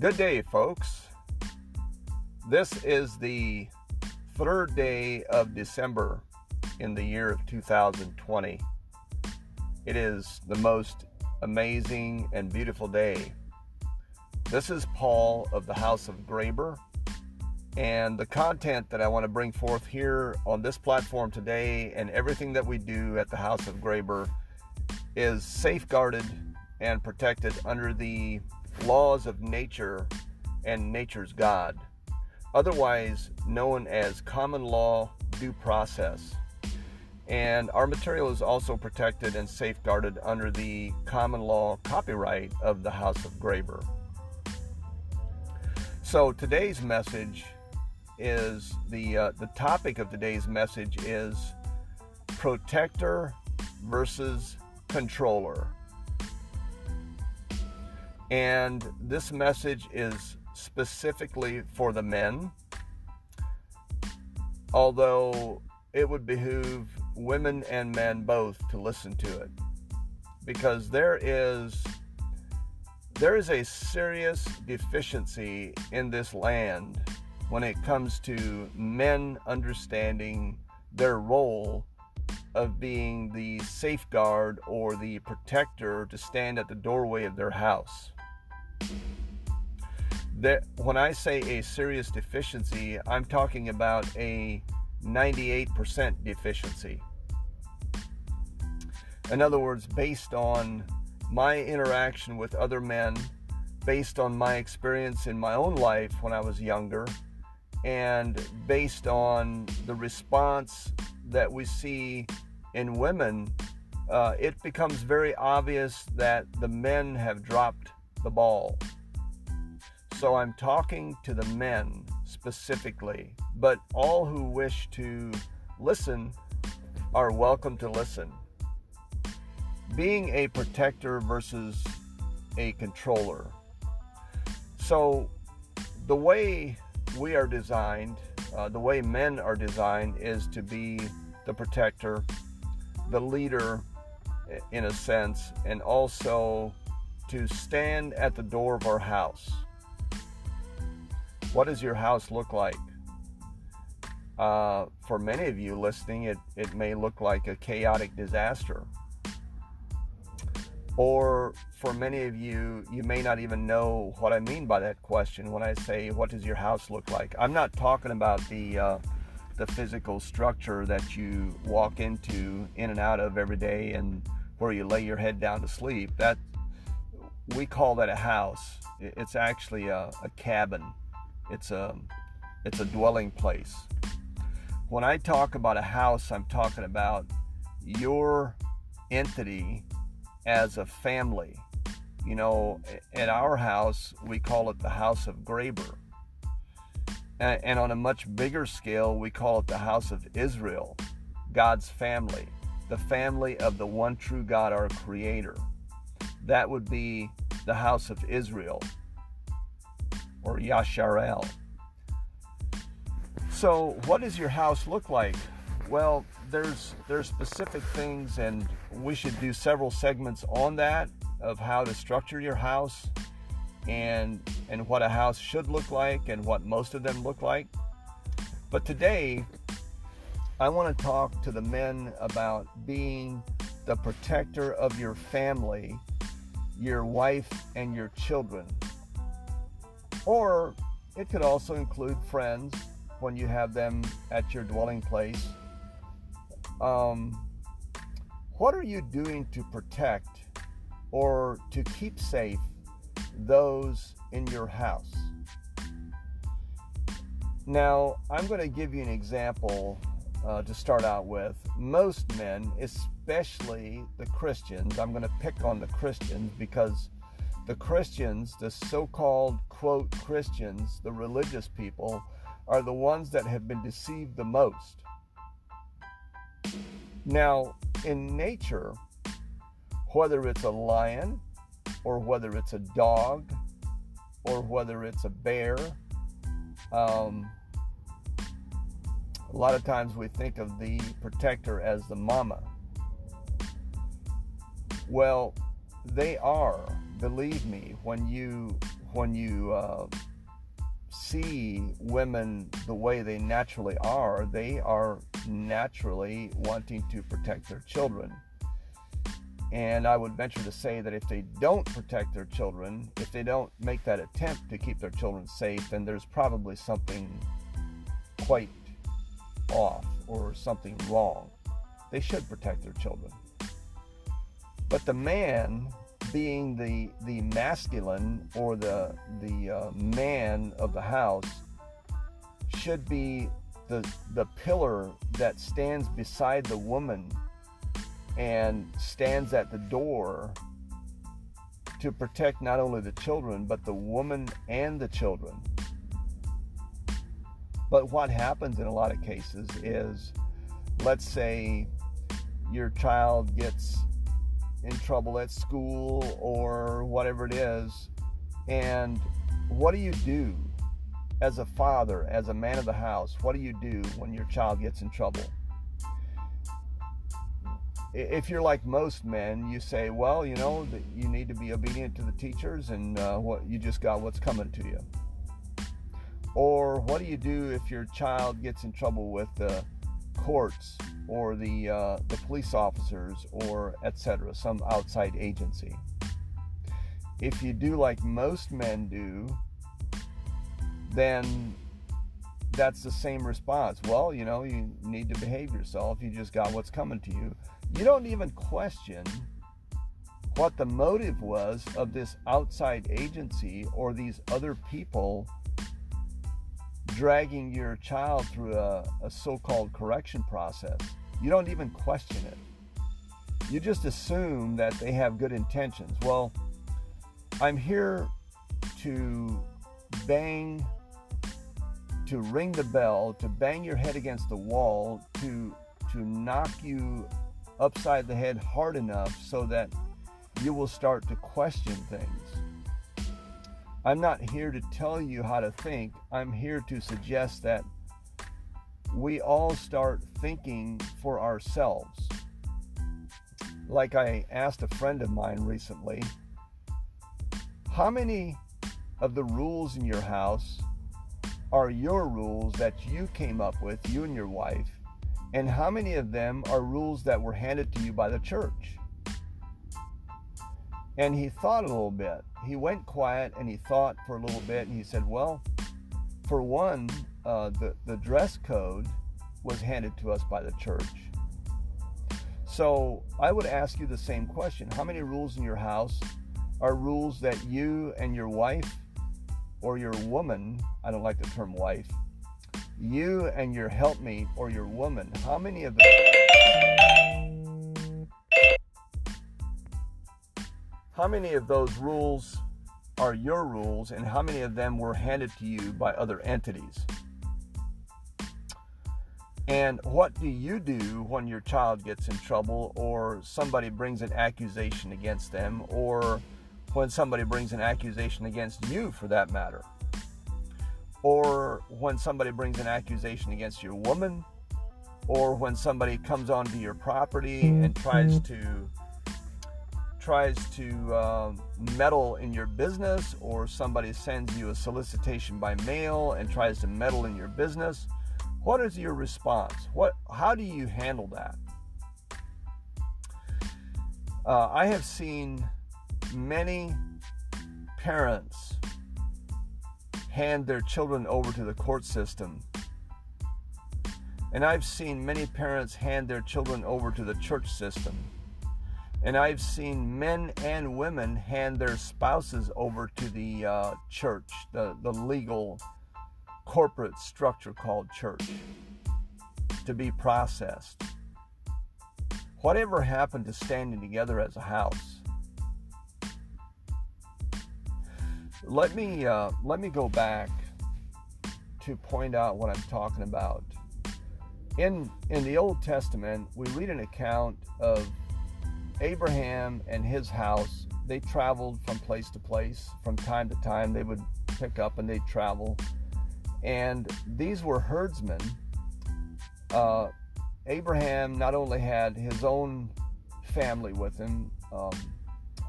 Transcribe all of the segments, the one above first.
Good day, folks. This is the third day of December in the year of 2020. It is the most amazing and beautiful day. This is Paul of the House of Graber, and the content that I want to bring forth here on this platform today and everything that we do at the House of Graber is safeguarded and protected under the laws of nature and nature's God, otherwise known as common law due process. And our material is also protected and safeguarded under the common law copyright of the House of Graber. So today's message is the uh, the topic of today's message is protector versus controller. And this message is specifically for the men, although it would behoove women and men both to listen to it. Because there is there is a serious deficiency in this land when it comes to men understanding their role of being the safeguard or the protector to stand at the doorway of their house that when I say a serious deficiency, I'm talking about a 98% deficiency. In other words, based on my interaction with other men, based on my experience in my own life when I was younger, and based on the response that we see in women, uh, it becomes very obvious that the men have dropped the ball. So I'm talking to the men specifically, but all who wish to listen are welcome to listen. Being a protector versus a controller. So, the way we are designed, uh, the way men are designed, is to be the protector, the leader in a sense, and also to stand at the door of our house. What does your house look like? Uh, for many of you listening, it, it may look like a chaotic disaster. Or for many of you, you may not even know what I mean by that question when I say, What does your house look like? I'm not talking about the, uh, the physical structure that you walk into, in and out of every day, and where you lay your head down to sleep. That we call that a house. It's actually a, a cabin it's a it's a dwelling place. When I talk about a house, I'm talking about your entity as a family. You know, at our house, we call it the House of Graber. And on a much bigger scale, we call it the House of Israel, God's family, the family of the one true God, our Creator. That would be the House of Israel or Yasharel. So, what does your house look like? Well, there's there's specific things, and we should do several segments on that of how to structure your house, and and what a house should look like, and what most of them look like. But today, I want to talk to the men about being the protector of your family, your wife, and your children. Or it could also include friends when you have them at your dwelling place. Um, what are you doing to protect or to keep safe those in your house? Now, I'm going to give you an example uh, to start out with. Most men, especially the Christians, I'm going to pick on the Christians because the Christians, the so called quote Christians, the religious people, are the ones that have been deceived the most. Now, in nature, whether it's a lion, or whether it's a dog, or whether it's a bear, um, a lot of times we think of the protector as the mama. Well, they are believe me when you when you uh, see women the way they naturally are, they are naturally wanting to protect their children. And I would venture to say that if they don't protect their children, if they don't make that attempt to keep their children safe, then there's probably something quite off or something wrong. They should protect their children. But the man being the the masculine or the the uh, man of the house should be the the pillar that stands beside the woman and stands at the door to protect not only the children but the woman and the children. But what happens in a lot of cases is let's say your child gets in trouble at school or whatever it is. And what do you do as a father, as a man of the house? What do you do when your child gets in trouble? If you're like most men, you say, well, you know, you need to be obedient to the teachers and uh, what you just got what's coming to you. Or what do you do if your child gets in trouble with the courts or the uh, the police officers or etc. Some outside agency. If you do like most men do, then that's the same response. Well, you know, you need to behave yourself. You just got what's coming to you. You don't even question what the motive was of this outside agency or these other people dragging your child through a, a so called correction process. You don't even question it. You just assume that they have good intentions. Well, I'm here to bang, to ring the bell, to bang your head against the wall, to, to knock you upside the head hard enough so that you will start to question things. I'm not here to tell you how to think. I'm here to suggest that we all start thinking for ourselves. Like I asked a friend of mine recently, how many of the rules in your house are your rules that you came up with, you and your wife, and how many of them are rules that were handed to you by the church? And he thought a little bit. He went quiet and he thought for a little bit and he said, Well, for one, uh, the, the dress code was handed to us by the church. So I would ask you the same question How many rules in your house are rules that you and your wife or your woman, I don't like the term wife, you and your helpmate or your woman, how many of them? How many of those rules are your rules, and how many of them were handed to you by other entities? And what do you do when your child gets in trouble, or somebody brings an accusation against them, or when somebody brings an accusation against you for that matter? Or when somebody brings an accusation against your woman, or when somebody comes onto your property and tries mm-hmm. to tries to um, meddle in your business or somebody sends you a solicitation by mail and tries to meddle in your business, what is your response? What, how do you handle that? Uh, I have seen many parents hand their children over to the court system. And I've seen many parents hand their children over to the church system. And I've seen men and women hand their spouses over to the uh, church, the, the legal corporate structure called church, to be processed. Whatever happened to standing together as a house? Let me uh, let me go back to point out what I'm talking about. In in the Old Testament, we read an account of Abraham and his house, they traveled from place to place. From time to time, they would pick up and they'd travel. And these were herdsmen. Uh, Abraham not only had his own family with him, um,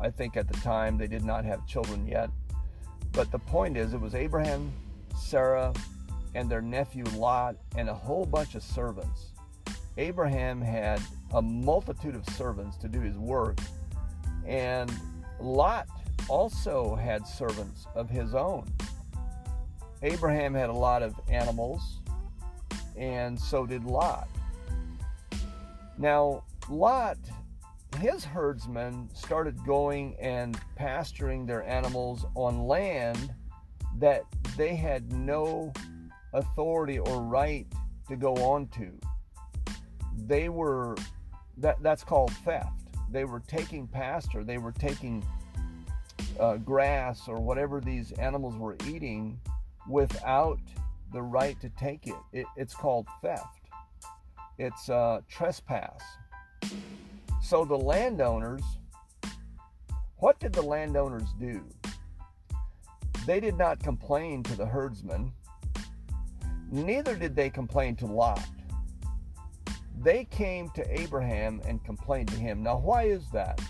I think at the time they did not have children yet, But the point is, it was Abraham, Sarah, and their nephew Lot, and a whole bunch of servants. Abraham had a multitude of servants to do his work, and Lot also had servants of his own. Abraham had a lot of animals, and so did Lot. Now, Lot, his herdsmen started going and pasturing their animals on land that they had no authority or right to go on to. They were that that's called theft. They were taking pasture, they were taking uh, grass or whatever these animals were eating without the right to take it. it it's called theft it's uh, trespass. So the landowners, what did the landowners do? They did not complain to the herdsman, neither did they complain to Lot. They came to Abraham and complained to him. Now, why is that?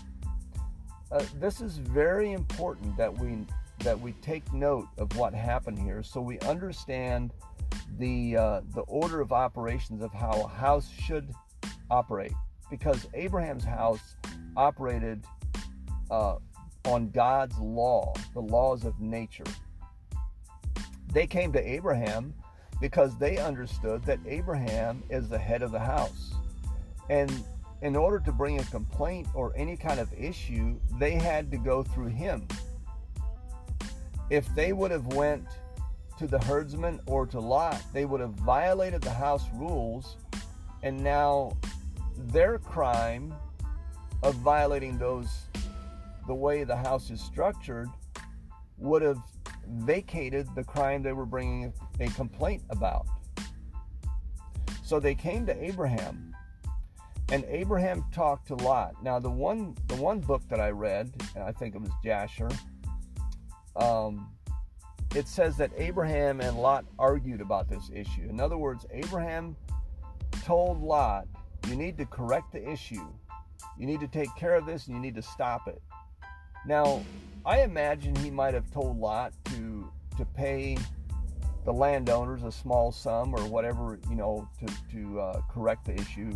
Uh, this is very important that we that we take note of what happened here, so we understand the uh, the order of operations of how a house should operate because Abraham's house operated uh, on God's law, the laws of nature. They came to Abraham because they understood that Abraham is the head of the house. And in order to bring a complaint or any kind of issue, they had to go through him. If they would have went to the herdsman or to Lot, they would have violated the house rules, and now their crime of violating those, the way the house is structured, would have vacated the crime they were bringing a complaint about. So they came to Abraham, and Abraham talked to Lot. Now, the one the one book that I read, and I think it was Jasher. Um, it says that Abraham and Lot argued about this issue. In other words, Abraham told Lot, You need to correct the issue. You need to take care of this and you need to stop it. Now, I imagine he might have told Lot to to pay the landowners a small sum or whatever, you know, to, to uh, correct the issue.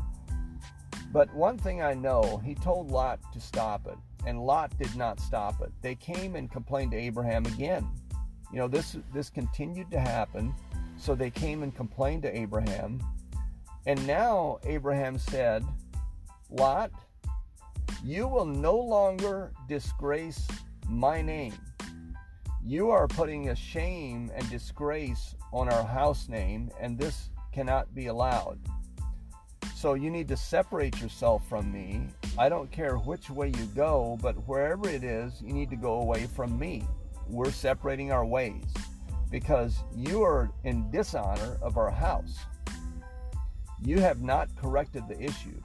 But one thing I know, he told Lot to stop it, and Lot did not stop it. They came and complained to Abraham again. You know, this this continued to happen. So they came and complained to Abraham. And now Abraham said, Lot, you will no longer disgrace my name. You are putting a shame and disgrace on our house name, and this cannot be allowed. So you need to separate yourself from me. I don't care which way you go, but wherever it is, you need to go away from me we're separating our ways because you are in dishonor of our house. You have not corrected the issue.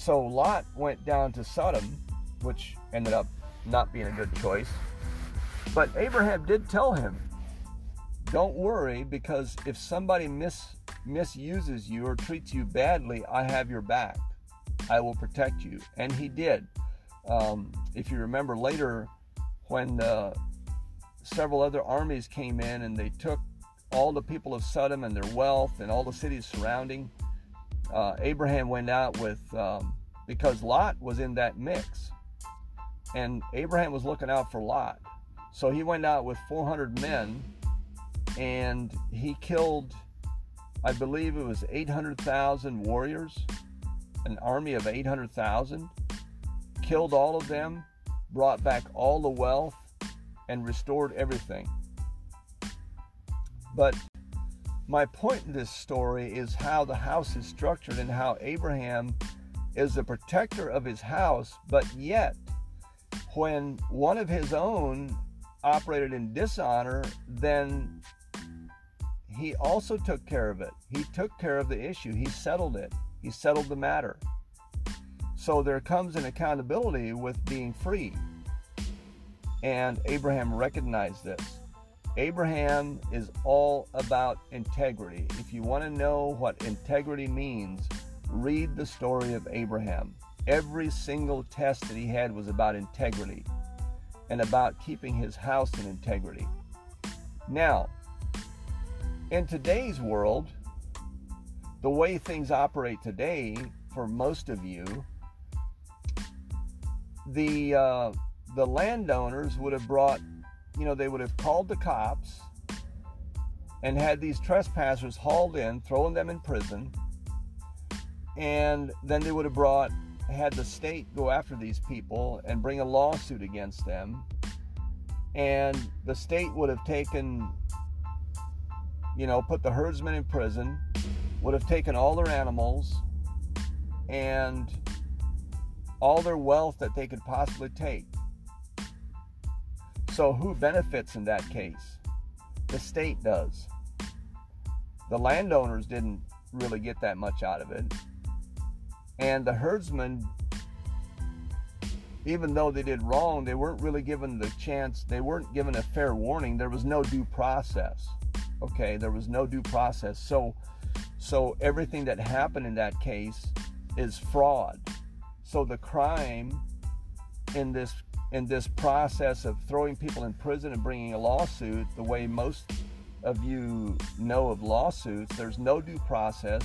So Lot went down to Sodom, which ended up not being a good choice. But Abraham did tell him, don't worry, because if somebody mis- misuses you or treats you badly, I have your back. I will protect you. And he did. Um, if you remember later, when uh, several other armies came in and they took all the people of Sodom and their wealth and all the cities surrounding. Uh, Abraham went out with, um, because Lot was in that mix. And Abraham was looking out for Lot. So he went out with 400 men and he killed, I believe it was 800,000 warriors, an army of 800,000, killed all of them brought back all the wealth and restored everything. But my point in this story is how the house is structured and how Abraham is the protector of his house, but yet, when one of his own operated in dishonor, then he also took care of it. He took care of the issue, he settled it, he settled the matter. So there comes an accountability with being free. And Abraham recognized this. Abraham is all about integrity. If you want to know what integrity means, read the story of Abraham. Every single test that he had was about integrity. and about keeping his house in integrity. Now, in today's world, the way things operate today, for most of you, the uh, the landowners would have brought, you know, they would have called the cops and had these trespassers hauled in, throwing them in prison, and then they would have brought had the state go after these people and bring a lawsuit against them. And the state would have taken you know put the herdsmen in prison would have taken all their animals and all their wealth that they could possibly take so who benefits in that case the state does the landowners didn't really get that much out of it and the herdsmen, even though they did wrong, they weren't really given the chance, they weren't given a fair warning. There was no due process. Okay, there was no due process. So so everything that happened in that case is fraud. So the crime in this in this process of throwing people in prison and bringing a lawsuit, the way most of you know of lawsuits, there's no due process.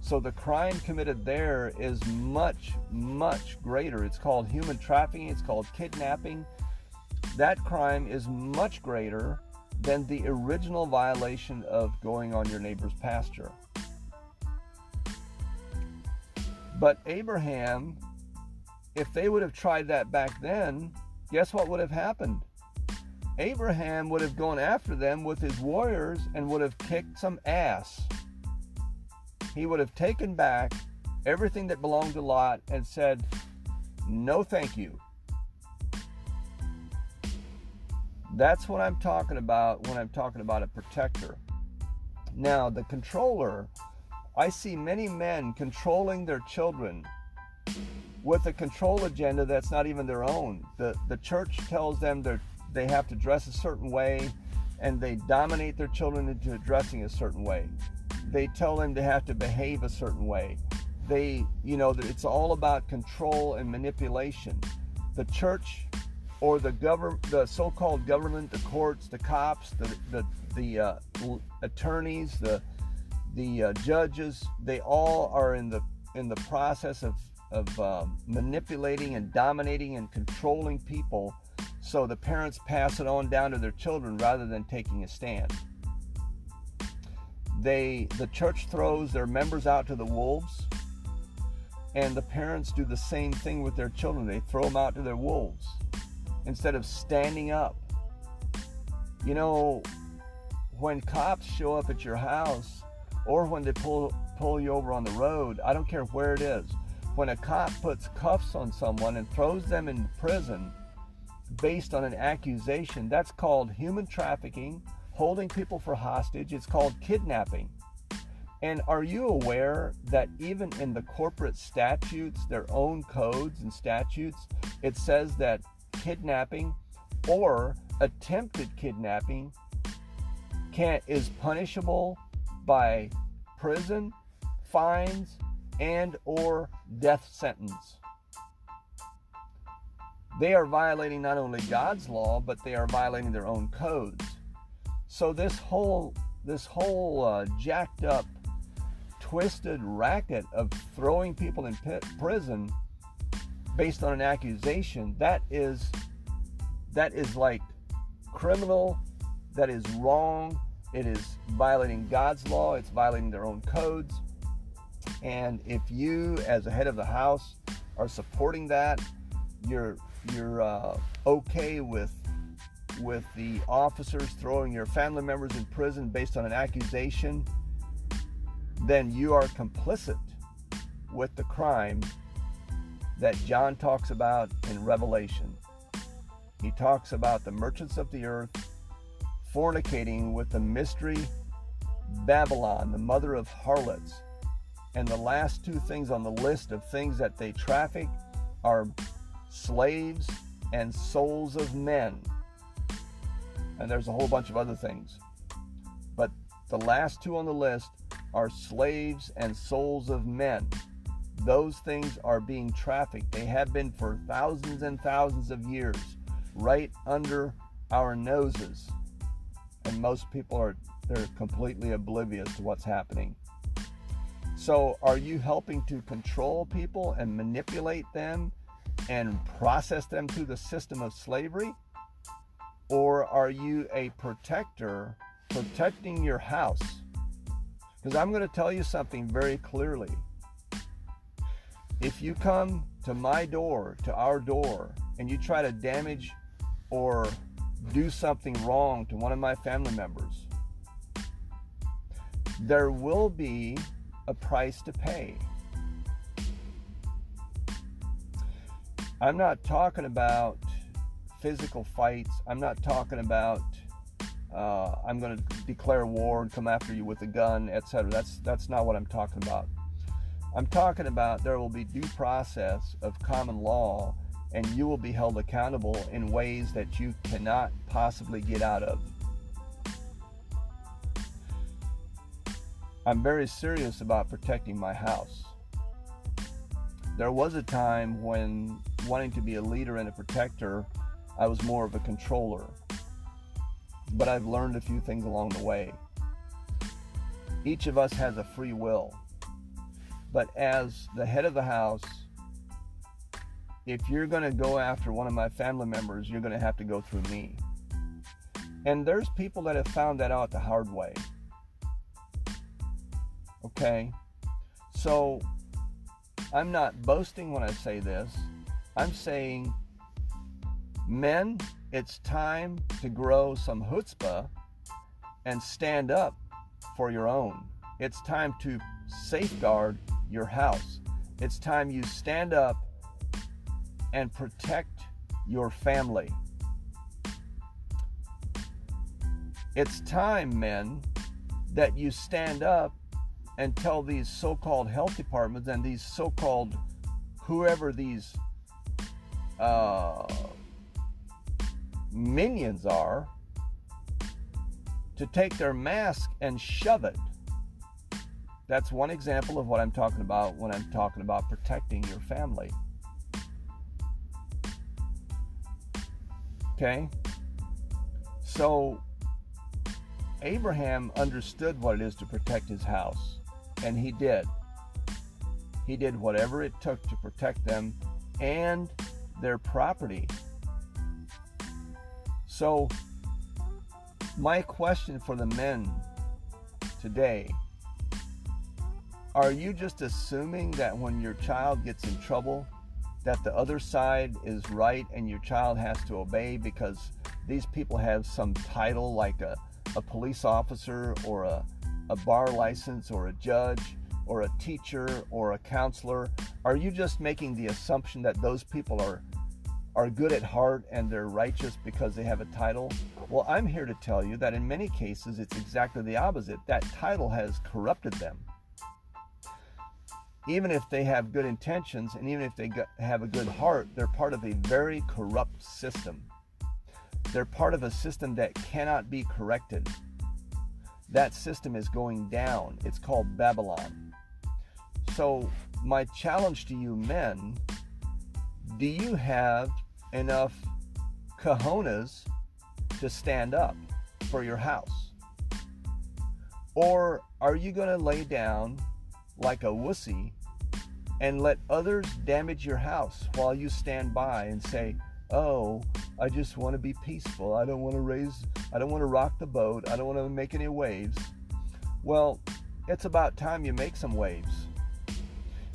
So the crime committed there is much, much greater. It's called human trafficking, it's called kidnapping. That crime is much greater than the original violation of going on your neighbor's pasture. But Abraham, if they would have tried that back then, guess what would have happened? Abraham would have gone after them with his warriors and would have kicked some ass he would have taken back everything that belonged to Lot and said, No, thank you. That's what I'm talking about when I'm talking about a protector. Now, the controller, I see many men controlling their children with a control agenda that's not even their own. The, the church tells them they they have to dress a certain way and they dominate their children into dressing a certain way they tell them they have to behave a certain way. They, you know, it's all about control and manipulation. The church or the government, the so-called government, the courts, the cops, the the, the uh, attorneys, the the uh, judges, they all are in the in the process of of uh, manipulating and dominating and controlling people so the parents pass it on down to their children rather than taking a stand. They the church throws their members out to the wolves and the parents do the same thing with their children. They throw them out to their wolves instead of standing up. You know when cops show up at your house or when they pull pull you over on the road i don't care where it is when a cop puts cuffs on someone and throws them in prison based on an accusation that's called human trafficking holding people for hostage. It's called kidnapping. And are you aware that even in the corporate statutes, their own codes and statutes, it says that kidnapping or attempted kidnapping can is punishable by prison, fines, and or death sentence. They are violating not only God's law, but they are violating their own codes. So this whole this whole uh, jacked up, twisted racket of throwing people in prison based on an accusation that is that is like criminal, that is wrong. It is violating God's law. It's violating their own codes. And if you, as a head of the house, are supporting that, you're you're uh, okay with with the officers throwing your family members in prison based on an accusation, then you are complicit with the crime that John talks about in Revelation. He talks about the merchants of the earth fornicating with the mystery Babylon, the mother of harlots. And the last two things on the list of things that they traffic are slaves and souls of men and there's a whole bunch of other things. But the last two on the list are slaves and souls of men. Those things are being trafficked. They have been for thousands and thousands of years. right under our noses. And most people are they're completely oblivious to what's happening. So, are you helping to control people and manipulate them and process them through the system of slavery? Or are you a protector protecting your house? Because I'm going to tell you something very clearly. If you come to my door, to our door, and you try to damage or do something wrong to one of my family members, there will be a price to pay. I'm not talking about physical fights. I'm not talking about uh, I'm going to declare war and come after you with a gun, etc. That's that's not what I'm talking about. I'm talking about there will be due process of common law, and you will be held accountable in ways that you cannot possibly get out of. I'm very serious about protecting my house. There was a time when wanting to be a leader and a protector, I was more of a controller. But I've learned a few things along the way. Each of us has a free will. But as the head of the house, if you're going to go after one of my family members, you're going to have to go through me. And there's people that have found that out the hard way. Okay? So I'm not boasting when I say this. I'm saying, men, it's time to grow some chutzpah and stand up for your own. It's time to safeguard your house. It's time you stand up and protect your family. It's time, men, that you stand up and tell these so called health departments and these so called whoever these uh, minions are to take their mask and shove it. That's one example of what I'm talking about when I'm talking about protecting your family. Okay? So, Abraham understood what it is to protect his house. And he did. He did whatever it took to protect them and their property. So, my question for the men today are you just assuming that when your child gets in trouble, that the other side is right and your child has to obey because these people have some title like a, a police officer or a a bar license or a judge or a teacher or a counselor? Are you just making the assumption that those people are are good at heart and they're righteous because they have a title? Well, I'm here to tell you that in many cases it's exactly the opposite. That title has corrupted them. Even if they have good intentions and even if they have a good heart, they're part of a very corrupt system. They're part of a system that cannot be corrected that system is going down. It's called Babylon. So, my challenge to you men do you have enough cojones to stand up for your house? Or are you going to lay down like a wussy and let others damage your house while you stand by and say, oh, I just want to be peaceful. I don't want to raise, I don't want to rock the boat. I don't want to make any waves. Well, it's about time you make some waves.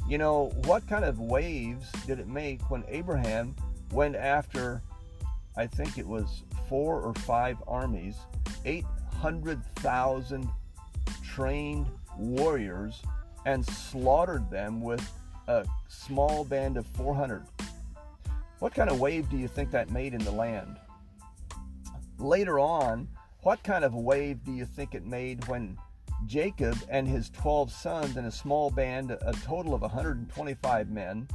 You know, what kind of waves did it make when Abraham went after, I think it was four or five armies, 800,000 trained warriors, and slaughtered them with a small band of 400? What kind of wave do you think that made in the land? Later on, what kind of wave do you think it made when Jacob and his 12 sons and a small band, a total of 125 men,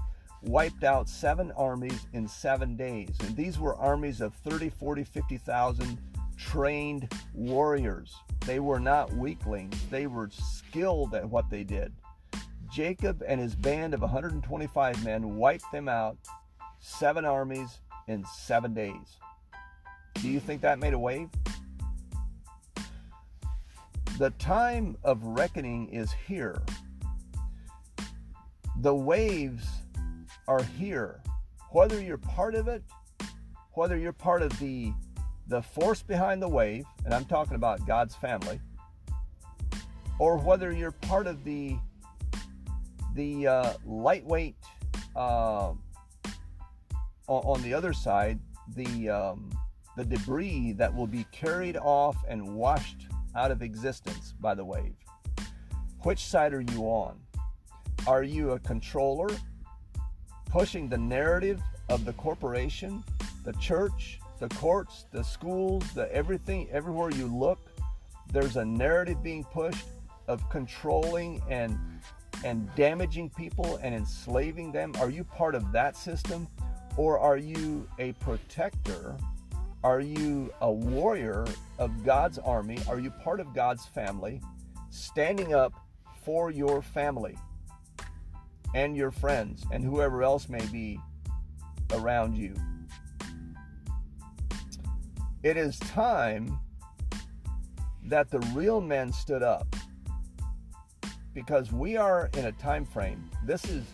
wiped out seven armies in seven days? And these were armies of 30, 40, 50,000 trained warriors. They were not weaklings, they were skilled at what they did. Jacob and his band of 125 men wiped them out seven armies in seven days. Do you think that made a wave? The time of reckoning is here. The waves are here. Whether you're part of it, whether you're part of the the force behind the wave, and I'm talking about God's family, or whether you're part of the the uh, lightweight uh, on the other side, the um, the debris that will be carried off and washed out of existence by the wave. Which side are you on? Are you a controller pushing the narrative of the corporation, the church, the courts, the schools, the everything, everywhere you look, there's a narrative being pushed of controlling and and damaging people and enslaving them? Are you part of that system? Or are you a protector? Are you a warrior of God's army? Are you part of God's family, standing up for your family and your friends and whoever else may be around you? It is time that the real men stood up because we are in a time frame. This is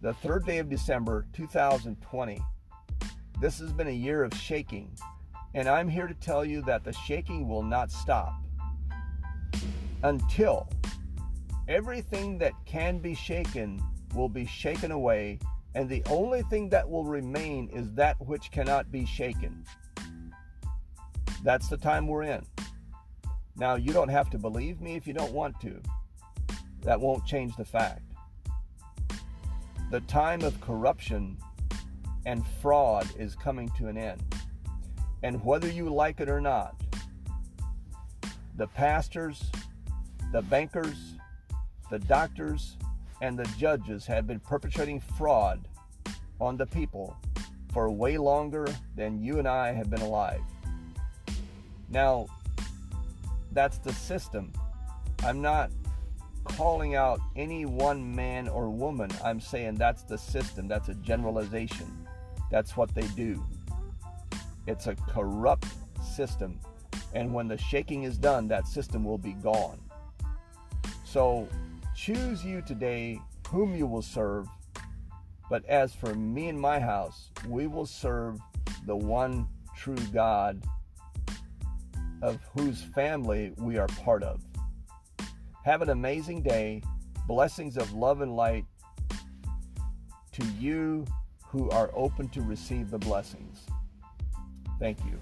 the third day of December 2020. This has been a year of shaking, and I'm here to tell you that the shaking will not stop until everything that can be shaken will be shaken away, and the only thing that will remain is that which cannot be shaken. That's the time we're in. Now, you don't have to believe me if you don't want to. That won't change the fact. The time of corruption and fraud is coming to an end. And whether you like it or not, the pastors, the bankers, the doctors, and the judges have been perpetrating fraud on the people for way longer than you and I have been alive. Now, that's the system. I'm not calling out any one man or woman. I'm saying that's the system. That's a generalization. That's what they do. It's a corrupt system. And when the shaking is done, that system will be gone. So choose you today whom you will serve. But as for me and my house, we will serve the one true God of whose family we are part of. Have an amazing day. Blessings of love and light to you who are open to receive the blessings. Thank you.